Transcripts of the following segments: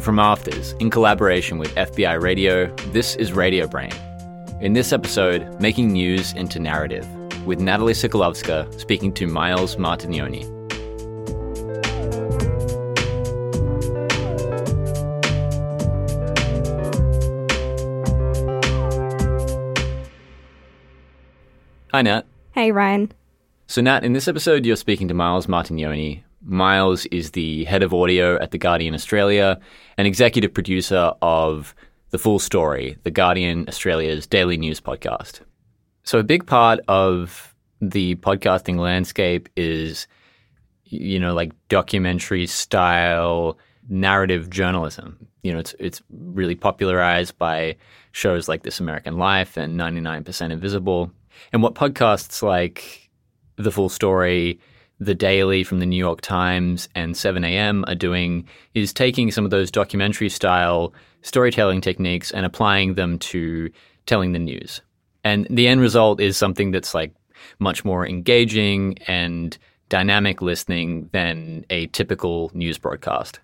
From AFTRS, in collaboration with FBI Radio, this is Radio Brain. In this episode, making news into narrative, with Natalie Sokolovska speaking to Miles Martignoni. Hi, Nat. Hey, Ryan. So, Nat, in this episode, you're speaking to Miles Martignoni. Miles is the head of audio at The Guardian Australia and executive producer of The Full Story, The Guardian Australia's daily news podcast. So, a big part of the podcasting landscape is, you know, like documentary style narrative journalism. You know, it's it's really popularized by shows like This American Life and 99% Invisible. And what podcasts like The Full Story, The Daily from the New York Times, and 7am are doing is taking some of those documentary style storytelling techniques and applying them to telling the news. And the end result is something that's like much more engaging and dynamic listening than a typical news broadcast.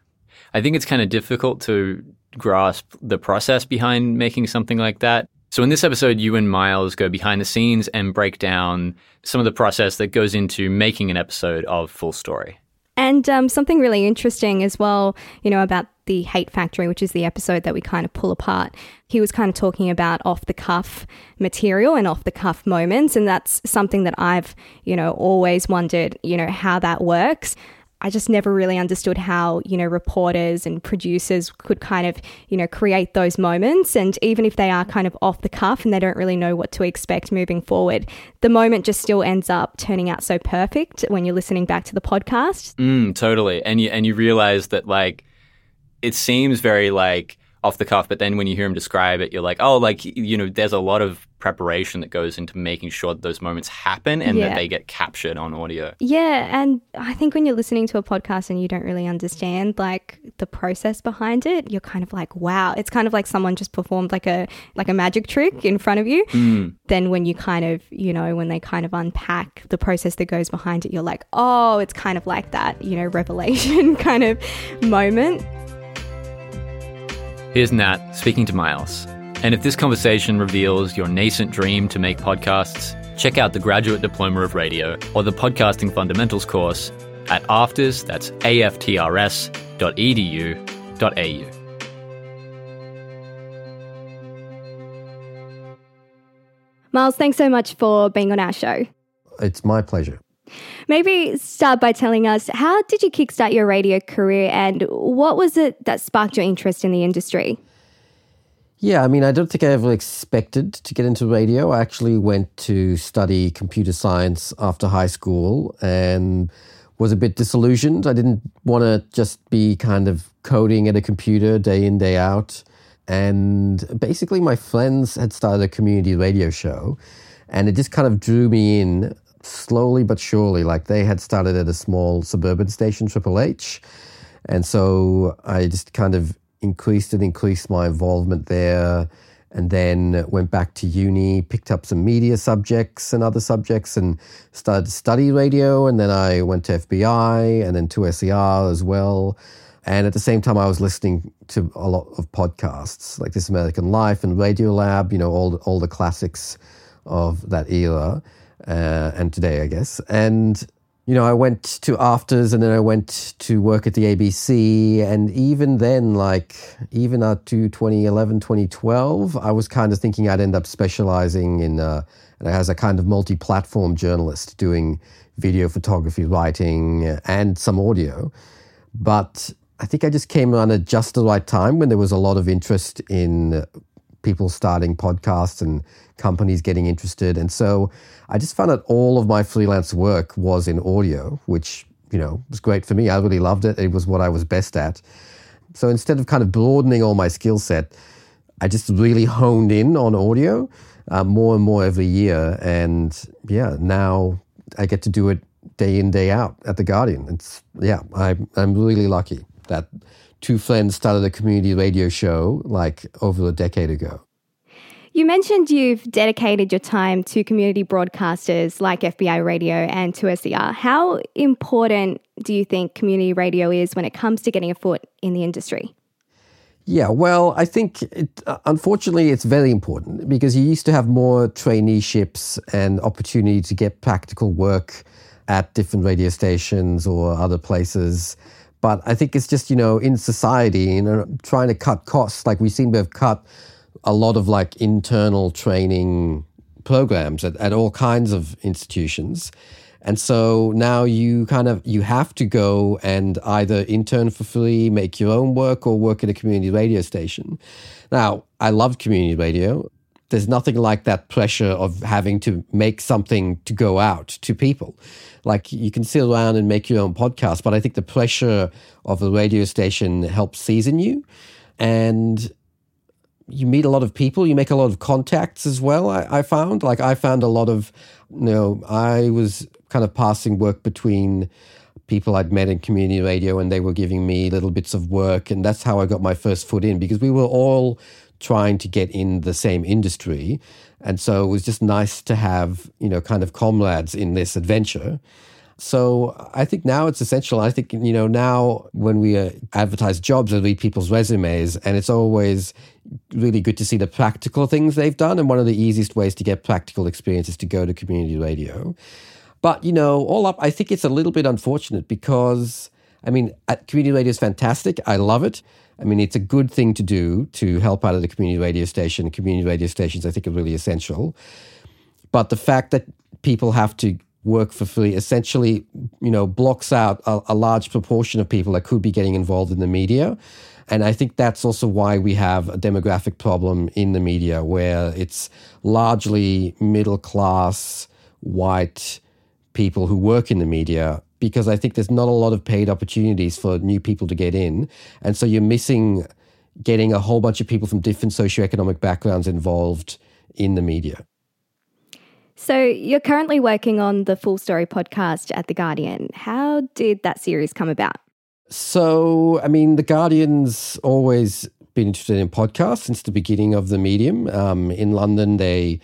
I think it's kind of difficult to grasp the process behind making something like that. So, in this episode, you and Miles go behind the scenes and break down some of the process that goes into making an episode of Full Story. And um, something really interesting as well, you know, about the Hate Factory, which is the episode that we kind of pull apart. He was kind of talking about off the cuff material and off the cuff moments. And that's something that I've, you know, always wondered, you know, how that works. I just never really understood how, you know, reporters and producers could kind of, you know, create those moments. And even if they are kind of off the cuff and they don't really know what to expect moving forward, the moment just still ends up turning out so perfect when you're listening back to the podcast. Mm, totally. And you, and you realize that, like, it seems very, like, off the cuff, but then when you hear him describe it, you're like, oh, like, you know, there's a lot of preparation that goes into making sure that those moments happen and Yeah. that they get captured on audio. Yeah, and I think when you're listening to a podcast and you don't really understand like the process behind it, you're kind of like, wow, it's kind of like someone just performed like a like a magic trick in front of you. Mm. Then when you kind of, you know, when they kind of unpack the process that goes behind it, you're like, oh, it's kind of like that, you know, revelation kind of moment. Here's Nat speaking to Miles. And if this conversation reveals your nascent dream to make podcasts, check out the Graduate Diploma of Radio or the Podcasting Fundamentals course at AFTRS, that's aftrs.edu.au. Miles, thanks so much for being on our show. It's my pleasure. Maybe start by telling us how did you kickstart your radio career and what was it that sparked your interest in the industry? Yeah, I mean, I don't think I ever expected to get into radio. I actually went to study computer science after high school and was a bit disillusioned. I didn't want to just be kind of coding at a computer day in, day out. And basically, my friends had started a community radio show, and it just kind of drew me in slowly but surely. Like they had started at a small suburban station, Triple H. And so I just kind of increased and increased my involvement there. And then went back to uni, picked up some media subjects and other subjects, and started to study radio. And then I went to FBI and then to SER as well. And at the same time, I was listening to a lot of podcasts like This American Life and Radio Lab, you know, all all the classics of that era uh, and today, I guess. And you know, I went to AFTRS and then I went to work at the ABC. And even then, like, even up to 2011, 2012, I was kind of thinking I'd end up specializing in, uh, as a kind of multi platform journalist doing video photography, writing, and some audio. But I think I just came on at just the right time when there was a lot of interest in people starting podcasts and companies getting interested. And so I just found that all of my freelance work was in audio, which, you know, was great for me. I really loved it. It was what I was best at. So instead of kind of broadening all my skill set, I just really honed in on audio uh, more and more every year. And yeah, now I get to do it day in, day out at The Guardian. It's, yeah, I'm, I'm really lucky that two friends started a community radio show like over a decade ago. You mentioned you've dedicated your time to community broadcasters like FBI Radio and 2SER. How important do you think community radio is when it comes to getting a foot in the industry? Yeah, well, I think it, uh, unfortunately it's very important because you used to have more traineeships and opportunity to get practical work at different radio stations or other places. But I think it's just, you know, in society, you know, trying to cut costs, like we seem to have cut a lot of like internal training programs at, at all kinds of institutions. And so now you kind of you have to go and either intern for free, make your own work, or work at a community radio station. Now, I loved community radio. There's nothing like that pressure of having to make something to go out to people. Like you can sit around and make your own podcast, but I think the pressure of a radio station helps season you. And you meet a lot of people, you make a lot of contacts as well. I, I, found, like, I found a lot of, you know, I was kind of passing work between people I'd met in community radio and they were giving me little bits of work. And that's how I got my first foot in because we were all trying to get in the same industry. And so it was just nice to have, you know, kind of comrades in this adventure. So I think now it's essential. I think, you know, now when we uh, advertise jobs, I read people's resumes, and it's always really good to see the practical things they've done. And one of the easiest ways to get practical experience is to go to community radio. But, you know, all up, I think it's a little bit unfortunate because, I mean, community radio is fantastic. I love it. I mean, it's a good thing to do to help out at a community radio station. Community radio stations, I think, are really essential. But the fact that people have to work for free essentially, you know, blocks out a, a, large proportion of people that could be getting involved in the media. And I think that's also why we have a demographic problem in the media where it's largely middle class, white people who work in the media because I think there's not a lot of paid opportunities for new people to get in. And so you're missing getting a whole bunch of people from different socioeconomic backgrounds involved in the media. So, you're currently working on the Full Story podcast at The Guardian. How did that series come about? So, I mean, The Guardian's always been interested in podcasts since the beginning of the medium. Um, in London, they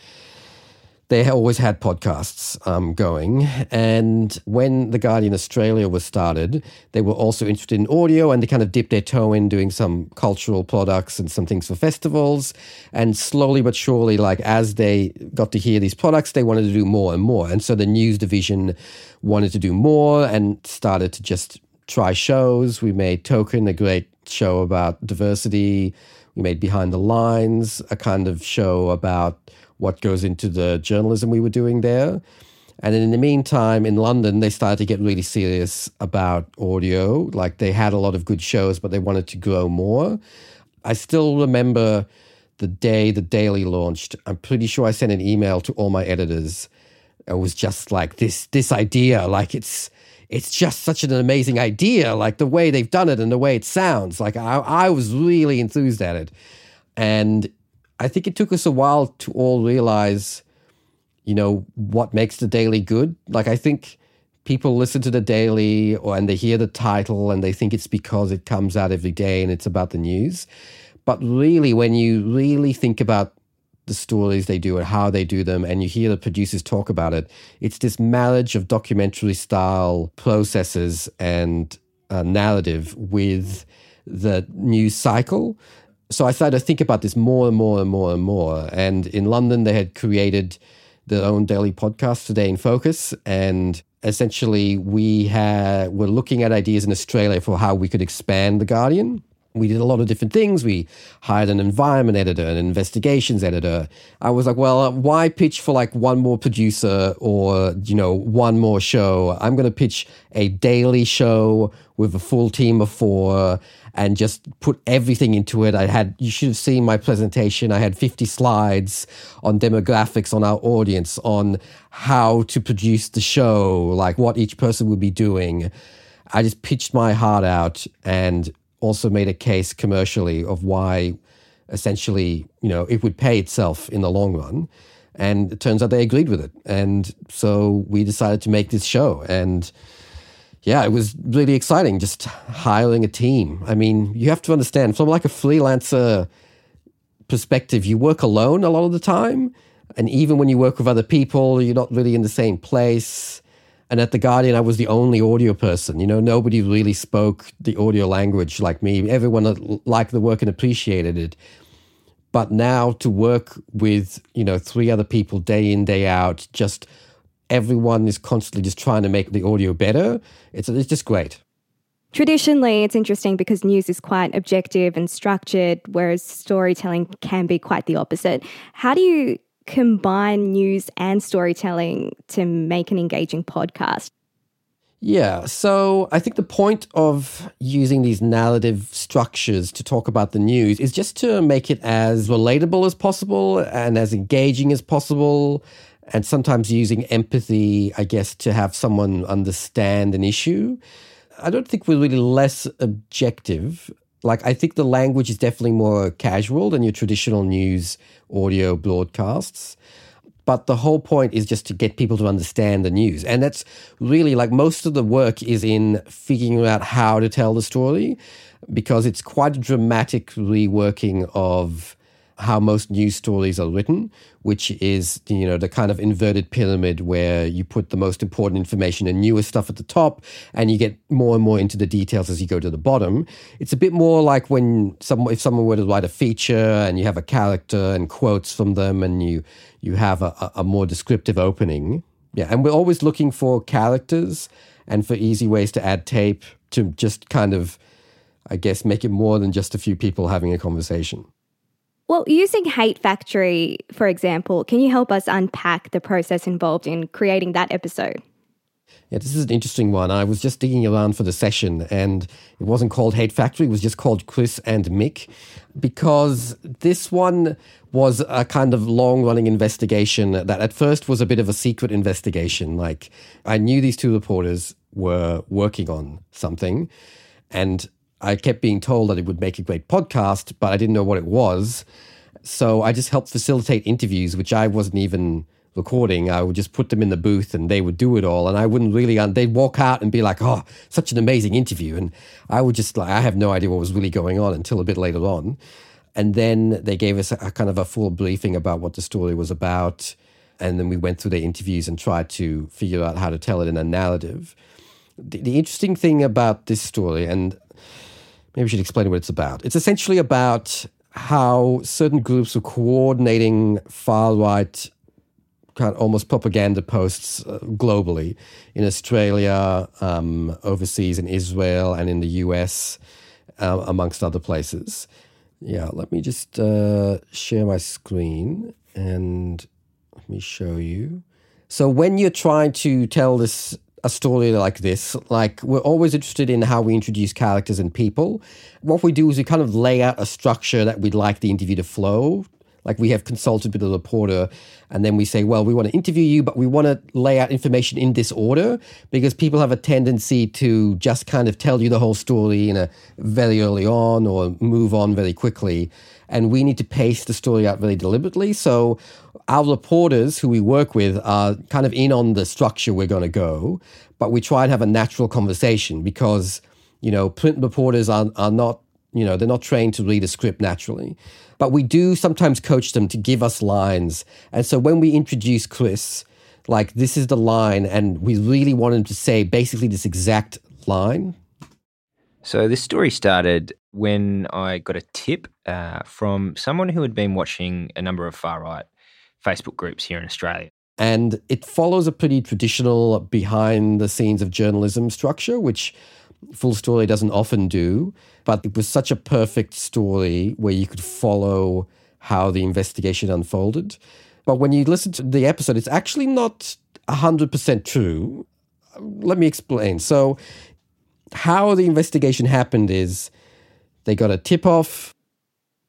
they always had podcasts um, going. And when The Guardian Australia was started, they were also interested in audio and they kind of dipped their toe in doing some cultural products and some things for festivals. And slowly but surely, like as they got to hear these products, they wanted to do more and more. And so the news division wanted to do more and started to just try shows. We made Token, a great show about diversity. We made Behind the Lines, a kind of show about what goes into the journalism we were doing there. And in the meantime, in London, they started to get really serious about audio. Like they had a lot of good shows, but they wanted to grow more. I still remember the day the Daily launched. I'm pretty sure I sent an email to all my editors. It was just like this this idea, like it's it's just such an amazing idea, like the way they've done it and the way it sounds. Like I, I was really enthused at it. And I think it took us a while to all realize, you know, what makes the daily good. Like I think people listen to the daily or and they hear the title and they think it's because it comes out every day and it's about the news. But really, when you really think about the stories they do and how they do them, and you hear the producers talk about it, it's this marriage of documentary style processes and uh, narrative with the news cycle so I started to think about this more and more and more and more. And in London, they had created their own daily podcast, Today in Focus, and essentially we had were looking at ideas in Australia for how we could expand the Guardian. We did a lot of different things. We hired an environment editor, an investigations editor. I was like, well, why pitch for like one more producer or, you know, one more show? I'm going to pitch a daily show with a full team of four and just put everything into it. I had, you should have seen my presentation. I had 50 slides on demographics, on our audience, on how to produce the show, like what each person would be doing. I just pitched my heart out and also made a case commercially of why essentially, you know, it would pay itself in the long run. And it turns out they agreed with it. And so we decided to make this show. And yeah, it was really exciting just hiring a team. I mean, you have to understand from like a freelancer perspective, you work alone a lot of the time. And even when you work with other people, you're not really in the same place. And at The Guardian, I was the only audio person. You know, nobody really spoke the audio language like me. Everyone uh, liked the work and appreciated it. But now to work with, you know, three other people day in, day out, just everyone is constantly just trying to make the audio better. It's, it's just great. Traditionally, it's interesting because news is quite objective and structured, whereas storytelling can be quite the opposite. How do you combine news and storytelling to make an engaging podcast? Yeah, so I think the point of using these narrative structures to talk about the news is just to make it as relatable as possible and as engaging as possible, and sometimes using empathy, I guess, to have someone understand an issue. I don't think we're really less objective. Like, I think the language is definitely more casual than your traditional news audio broadcasts. But the whole point is just to get people to understand the news. And that's really like most of the work is in figuring out how to tell the story because it's quite a dramatic reworking of how most news stories are written, which is you know the kind of inverted pyramid where you put the most important information and newest stuff at the top, and you get more and more into the details as you go to the bottom. It's a bit more like when some if someone were to write a feature and you have a character and quotes from them, and you you have a, a more descriptive opening. Yeah, and we're always looking for characters and for easy ways to add tape to just kind of, I guess, make it more than just a few people having a conversation. Well, using Hate Factory, for example, can you help us unpack the process involved in creating that episode? Yeah, this is an interesting one. I was just digging around for the session and it wasn't called Hate Factory, it was just called Chris and Mick because this one was a kind of long running investigation that at first was a bit of a secret investigation. Like, I knew these two reporters were working on something and I kept being told that it would make a great podcast, but I didn't know what it was. So I just helped facilitate interviews, which I wasn't even recording. I would just put them in the booth and they would do it all. And I wouldn't really, they'd walk out and be like, oh, such an amazing interview. And I would just like, I have no idea what was really going on until a bit later on. And then they gave us a, a kind of a full briefing about what the story was about. And then we went through their interviews and tried to figure out how to tell it in a narrative. The, the interesting thing about this story, and maybe we should explain what it's about. It's essentially about how certain groups are coordinating far right, kind of almost propaganda posts uh, globally in Australia, um, overseas in Israel, and in the US, uh, amongst other places. Yeah, let me just uh, share my screen and let me show you. So, when you're trying to tell this a story like this. Like, we're always interested in how we introduce characters and people. What we do is we kind of lay out a structure that we'd like the interview to flow. Like, we have consulted with a reporter, and then we say, well, we want to interview you, but we want to lay out information in this order because people have a tendency to just kind of tell you the whole story in a very early on or move on very quickly. And we need to pace the story out very deliberately. So, our reporters who we work with are kind of in on the structure we're going to go, but we try and have a natural conversation because, you know, print reporters are, are not, you know, they're not trained to read a script naturally. But we do sometimes coach them to give us lines. And so when we introduce Chris, like this is the line, and we really want him to say basically this exact line. So this story started when I got a tip uh, from someone who had been watching a number of far right Facebook groups here in Australia. And it follows a pretty traditional behind the scenes of journalism structure, which Full Story doesn't often do. But it was such a perfect story where you could follow how the investigation unfolded. But when you listen to the episode, it's actually not 100% true. Let me explain. So, how the investigation happened is they got a tip off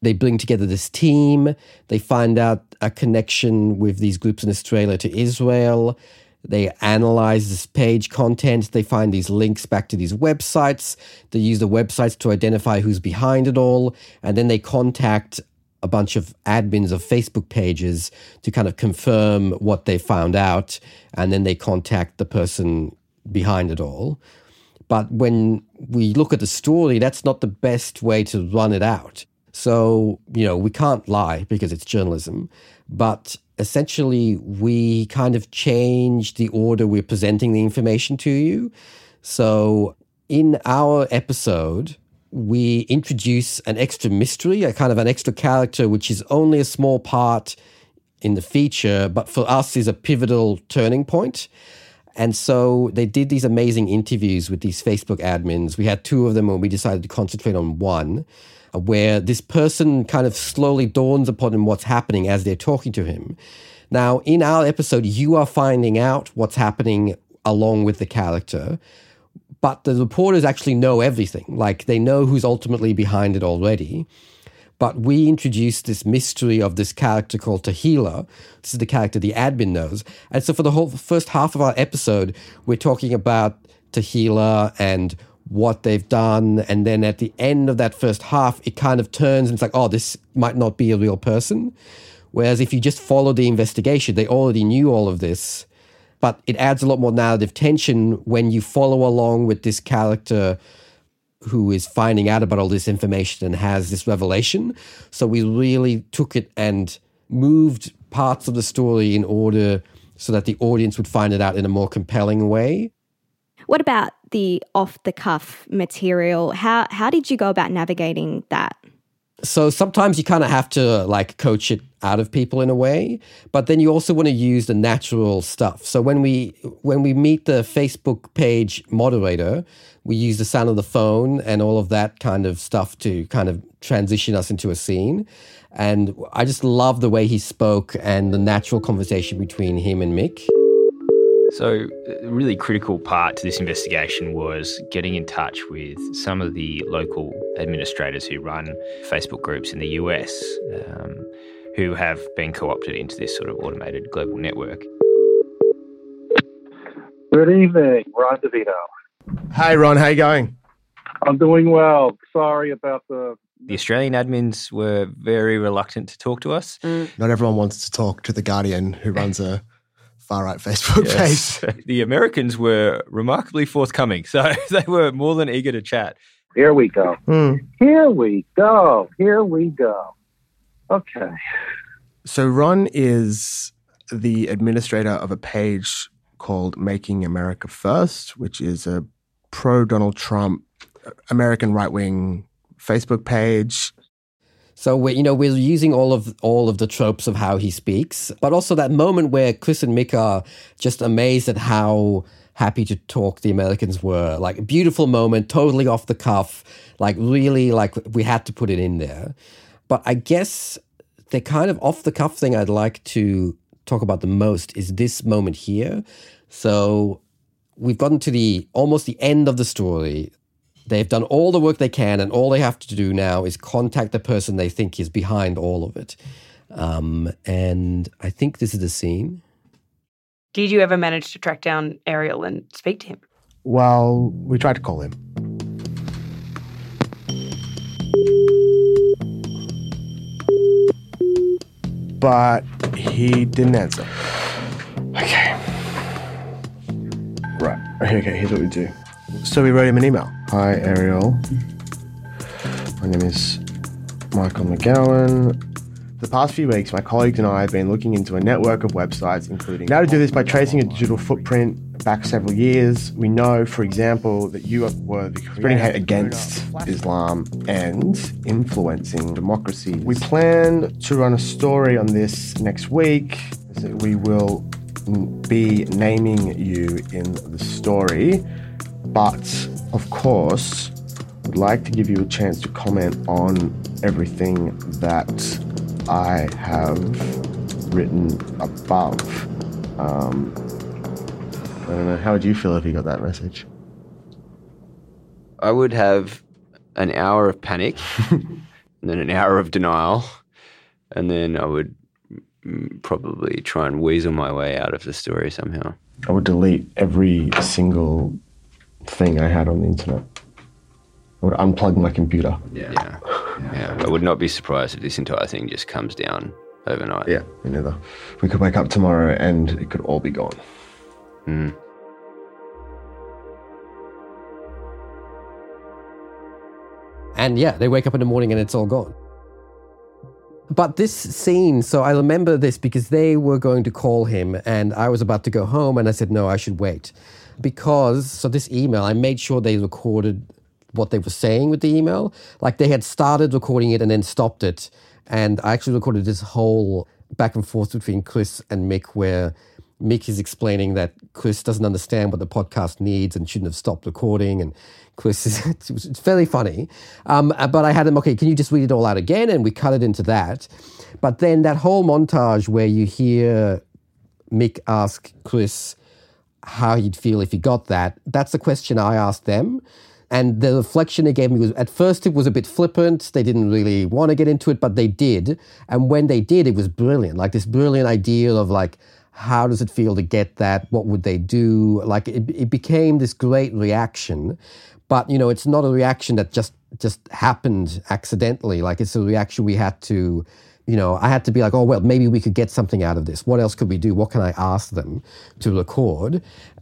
they bring together this team. They find out a connection with these groups in Australia to Israel. They analyze this page content. They find these links back to these websites. They use the websites to identify who's behind it all. And then they contact a bunch of admins of Facebook pages to kind of confirm what they found out. And then they contact the person behind it all. But when we look at the story, that's not the best way to run it out. So, you know, we can't lie because it's journalism. But essentially we kind of change the order we're presenting the information to you. So in our episode, we introduce an extra mystery, a kind of an extra character, which is only a small part in the feature, but for us is a pivotal turning point. And so they did these amazing interviews with these Facebook admins. We had two of them, and we decided to concentrate on one, where this person kind of slowly dawns upon him what's happening as they're talking to him. Now, in our episode, you are finding out what's happening along with the character but the reporters actually know everything. Like they know who's ultimately behind it already. But we introduced this mystery of this character called Tahila. This is the character the admin knows. And so for the whole first half of our episode, we're talking about Tahila and what they've done. And then at the end of that first half, it kind of turns and it's like, oh, this might not be a real person. Whereas if you just follow the investigation, they already knew all of this but it adds a lot more narrative tension when you follow along with this character who is finding out about all this information and has this revelation. So we really took it and moved parts of the story in order so that the audience would find it out in a more compelling way. What about the off the cuff material? How how did you go about navigating that? So sometimes you kind of have to like coach it out of people in a way, but then you also want to use the natural stuff. So when we when we meet the Facebook page moderator, we use the sound of the phone and all of that kind of stuff to kind of transition us into a scene. And I just love the way he spoke and the natural conversation between him and Mick. So, a really critical part to this investigation was getting in touch with some of the local administrators who run Facebook groups in the US um, who have been co opted into this sort of automated global network. Good evening, Ron DeVito. Hey, Ron, how you going? I'm doing well. Sorry about the. The Australian admins were very reluctant to talk to us. Mm. Not everyone wants to talk to the Guardian, who runs a far right Facebook yes. page. the Americans were remarkably forthcoming, so they were more than eager to chat. Here we go. Hmm. Here we go. Here we go. Okay. So Ron is the administrator of a page called Making America First, which is a pro Donald Trump American right wing Facebook page. So we you know we're using all of all of the tropes of how he speaks, but also that moment where Chris and Mick are just amazed at how happy to talk the Americans were. Like a beautiful moment, totally off the cuff, like really like we had to put it in there. But I guess the kind of off the cuff thing I'd like to talk about the most is this moment here. So we've gotten to the almost the end of the story. They've done all the work they can, and all they have to do now is contact the person they think is behind all of it. Um, and I think this is the scene. Did you ever manage to track down Ariel and speak to him? Well, we tried to call him. But he didn't answer. Okay. Right. Okay, here's what we do. So we wrote him an email. Hi, Ariel. My name is Michael McGowan. For the past few weeks, my colleagues and I have been looking into a network of websites, including Now, to do this by tracing a digital footprint back several years. We know, for example, that you were the spreading hate against Islam and influencing democracy. We plan to run a story on this next week. We will be naming you in the story. But of course, would like to give you a chance to comment on everything that I have written above. Um, I don't know. How would you feel if you got that message? I would have an hour of panic, and then an hour of denial, and then I would probably try and weasel my way out of the story somehow. I would delete every single thing I had on the internet. I would unplug my computer. Yeah. yeah. Yeah. I would not be surprised if this entire thing just comes down overnight. Yeah, me neither. We could wake up tomorrow and it could all be gone. Mm. And yeah, they wake up in the morning and it's all gone. but this scene, so I remember this because they were going to call him, and I was about to go home, and I said, no, I should wait. Because, so this email, I made sure they recorded what they were saying with the email. Like they had started recording it and then stopped it. And I actually recorded this whole back and forth between Chris and Mick where Mick is explaining that Chris doesn't understand what the podcast needs and shouldn't have stopped recording. And Chris is, it's, fairly funny. Um, but I had him, okay, can you just read it all out again? And we cut it into that. But then that whole montage where you hear Mick ask Chris how he'd feel if he got that, that's the question I asked them. And the reflection they gave me was at first it was a bit flippant. They didn't really want to get into it, but they did. And when they did, it was brilliant. Like this brilliant idea of like, how does it feel to get that? What would they do? Like it, it became this great reaction. But you know, it's not a reaction that just just happened accidentally. Like it's a reaction we had to you know, I had to be like, oh, well, maybe we could get something out of this. What else could we do? What can I ask them to record?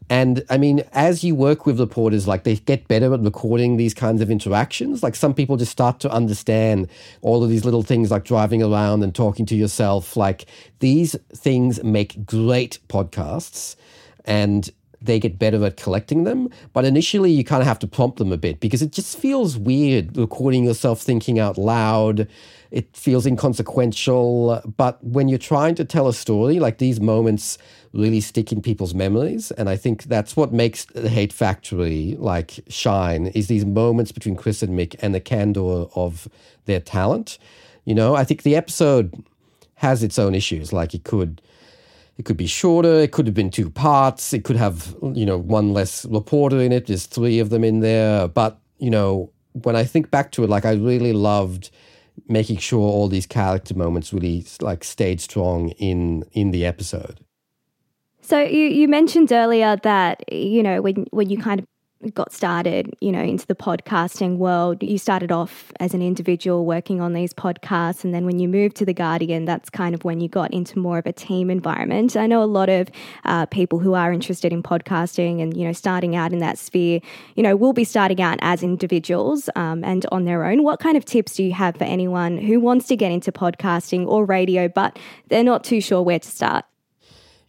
And I mean, as you work with reporters, like they get better at recording these kinds of interactions. Like some people just start to understand all of these little things like driving around and talking to yourself. Like these things make great podcasts. And they get better at collecting them. But initially, you kind of have to prompt them a bit because it just feels weird recording yourself thinking out loud. It feels inconsequential. But when you're trying to tell a story, like these moments really stick in people's memories. And I think that's what makes the Hate Factory like shine is these moments between Chris and Mick and the candor of their talent. You know, I think the episode has its own issues. Like it could it could be shorter. It could have been two parts. It could have, you know, one less reporter in it. There's three of them in there. But, you know, when I think back to it, like I really loved making sure all these character moments really like stayed strong in in the episode. So you, you mentioned earlier that you know when when you kind of got started, you know, into the podcasting world, you started off as an individual working on these podcasts. And then when you moved to The Guardian, that's kind of when you got into more of a team environment. I know a lot of uh, people who are interested in podcasting and, you know, starting out in that sphere, you know, will be starting out as individuals um, and on their own. What kind of tips do you have for anyone who wants to get into podcasting or radio, but they're not too sure where to start?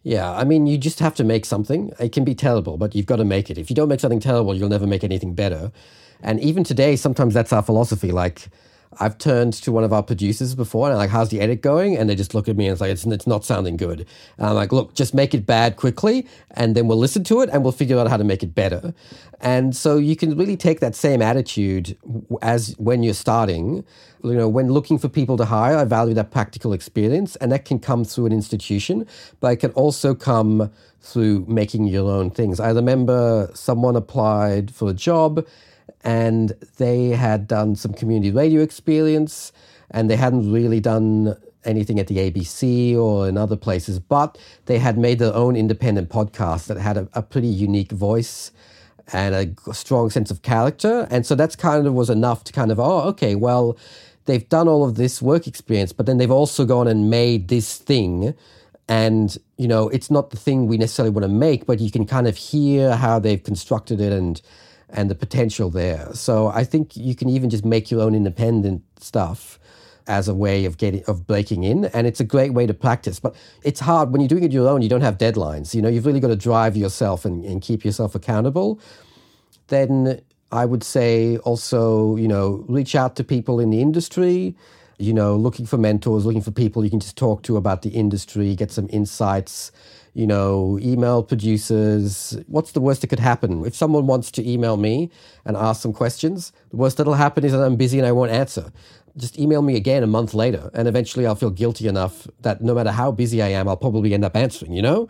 Yeah, I mean, you just have to make something. It can be terrible, but you've got to make it. If you don't make something terrible, you'll never make anything better. And even today, sometimes that's our philosophy. Like, I've turned to one of our producers before and I'm like, how's the edit going? And they just look at me and it's like, it's, it's not sounding good. And I'm like, look, just make it bad quickly and then we'll listen to it and we'll figure out how to make it better. And so you can really take that same attitude as when you're starting. You know, when looking for people to hire, I value that practical experience and that can come through an institution, but it can also come through making your own things. I remember someone applied for a job and they had done some community radio experience and they hadn't really done anything at the ABC or in other places, but they had made their own independent podcast that had a, a pretty unique voice and a strong sense of character. And so that's kind of was enough to kind of, oh, okay, well, they've done all of this work experience, but then they've also gone and made this thing. And, you know, it's not the thing we necessarily want to make, but you can kind of hear how they've constructed it and and the potential there. So I think you can even just make your own independent stuff as a way of getting of breaking in and it's a great way to practice. But it's hard when you're doing it your own you don't have deadlines. You know you've really got to drive yourself and, and keep yourself accountable. Then i would say also you know reach out to people in the industry you know looking for mentors looking for people you can just talk to about the industry get some insights you know, email producers. What's the worst that could happen? If someone wants to email me and ask some questions, the worst that'll happen is that I'm busy and I won't answer. Just email me again a month later, and eventually I'll feel guilty enough that no matter how busy I am, I'll probably end up answering, you know?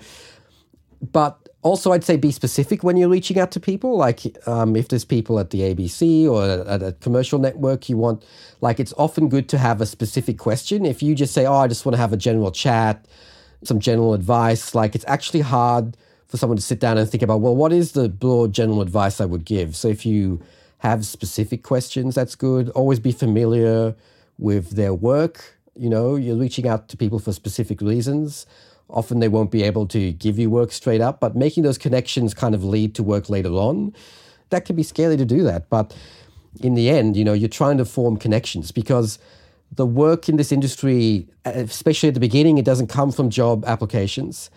But also, I'd say be specific when you're reaching out to people. Like, um, if there's people at the ABC or at a commercial network, you want, like, it's often good to have a specific question. If you just say, oh, I just want to have a general chat, some general advice. Like it's actually hard for someone to sit down and think about, well, what is the broad general advice I would give? So if you have specific questions, that's good. Always be familiar with their work. You know, you're reaching out to people for specific reasons. Often they won't be able to give you work straight up, but making those connections kind of lead to work later on. That can be scary to do that. But in the end, you know, you're trying to form connections because the work in this industry, especially at the beginning, it doesn't come from job applications.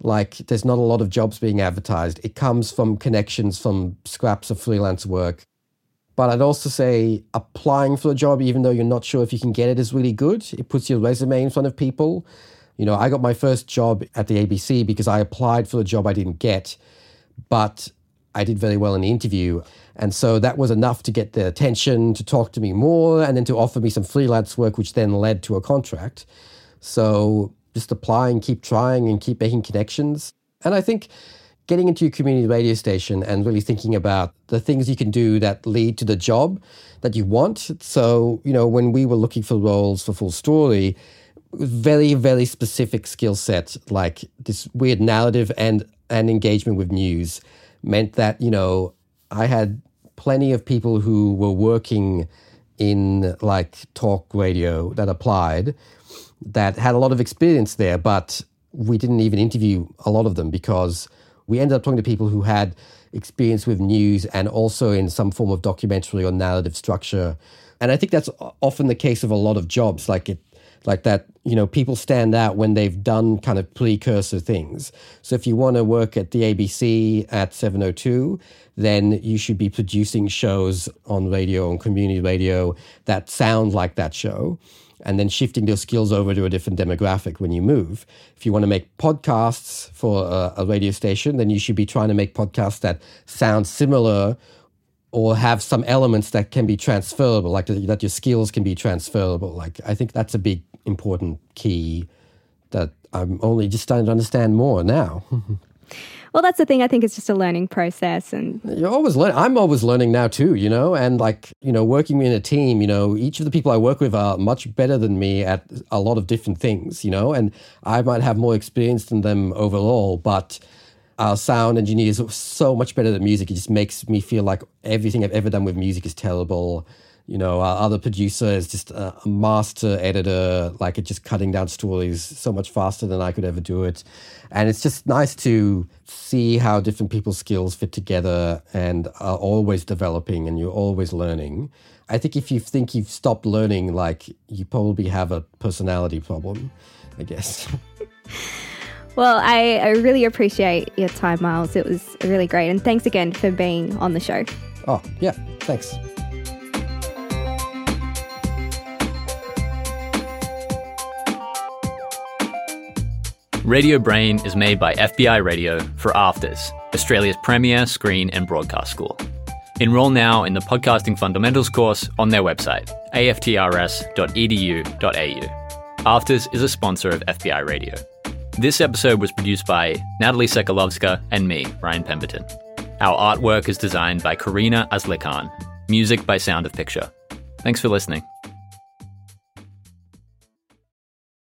Like there's not a lot of jobs being advertised. It comes from connections, from scraps of freelance work. But I'd also say applying for a job, even though you're not sure if you can get it, is really good. It puts your resume in front of people. You know, I got my first job at the ABC because I applied for a job I didn't get, but I did very well in the interview. And so that was enough to get their attention, to talk to me more, and then to offer me some freelance work, which then led to a contract. So just apply and keep trying and keep making connections. And I think getting into your community radio station and really thinking about the things you can do that lead to the job that you want. So, you know, when we were looking for roles for Full Story, very, very specific skill set, like this weird narrative and, and engagement with news, meant that, you know, I had plenty of people who were working in like talk radio that applied that had a lot of experience there, but we didn't even interview a lot of them because we ended up talking to people who had experience with news and also in some form of documentary or narrative structure. And I think that's often the case of a lot of jobs. Like it, like that, you know, people stand out when they've done kind of precursor things. So if you want to work at the ABC at 702, then you should be producing shows on radio, on community radio that sound like that show and then shifting your skills over to a different demographic when you move. If you want to make podcasts for a, a radio station, then you should be trying to make podcasts that sound similar or have some elements that can be transferable, like that your skills can be transferable. Like I think that's a big important key that I'm only just starting to understand more now. Well, that's the thing. I think it's just a learning process, and you're always learning. I'm always learning now too, you know. And like you know, working in a team, you know, each of the people I work with are much better than me at a lot of different things, you know. And I might have more experience than them overall, but our sound engineers are so much better than music. It just makes me feel like everything I've ever done with music is terrible you know, our other producer is just a master editor, like just cutting down stories so much faster than I could ever do it. And it's just nice to see how different people's skills fit together and are always developing and you're always learning. I think if you think you've stopped learning, like you probably have a personality problem, I guess. Well, I, I really appreciate your time, Miles. It was really great. And thanks again for being on the show. Oh, yeah. Thanks. Radio Brain is made by FBI Radio for AFTRS, Australia's premier screen and broadcast school. Enroll now in the Podcasting Fundamentals course on their website, aftrs.edu.au. AFTRS is a sponsor of FBI Radio. This episode was produced by Natalie Sekalovska and me, Ryan Pemberton. Our artwork is designed by Karina Aslikhan. Music by Sound of Picture. Thanks for listening.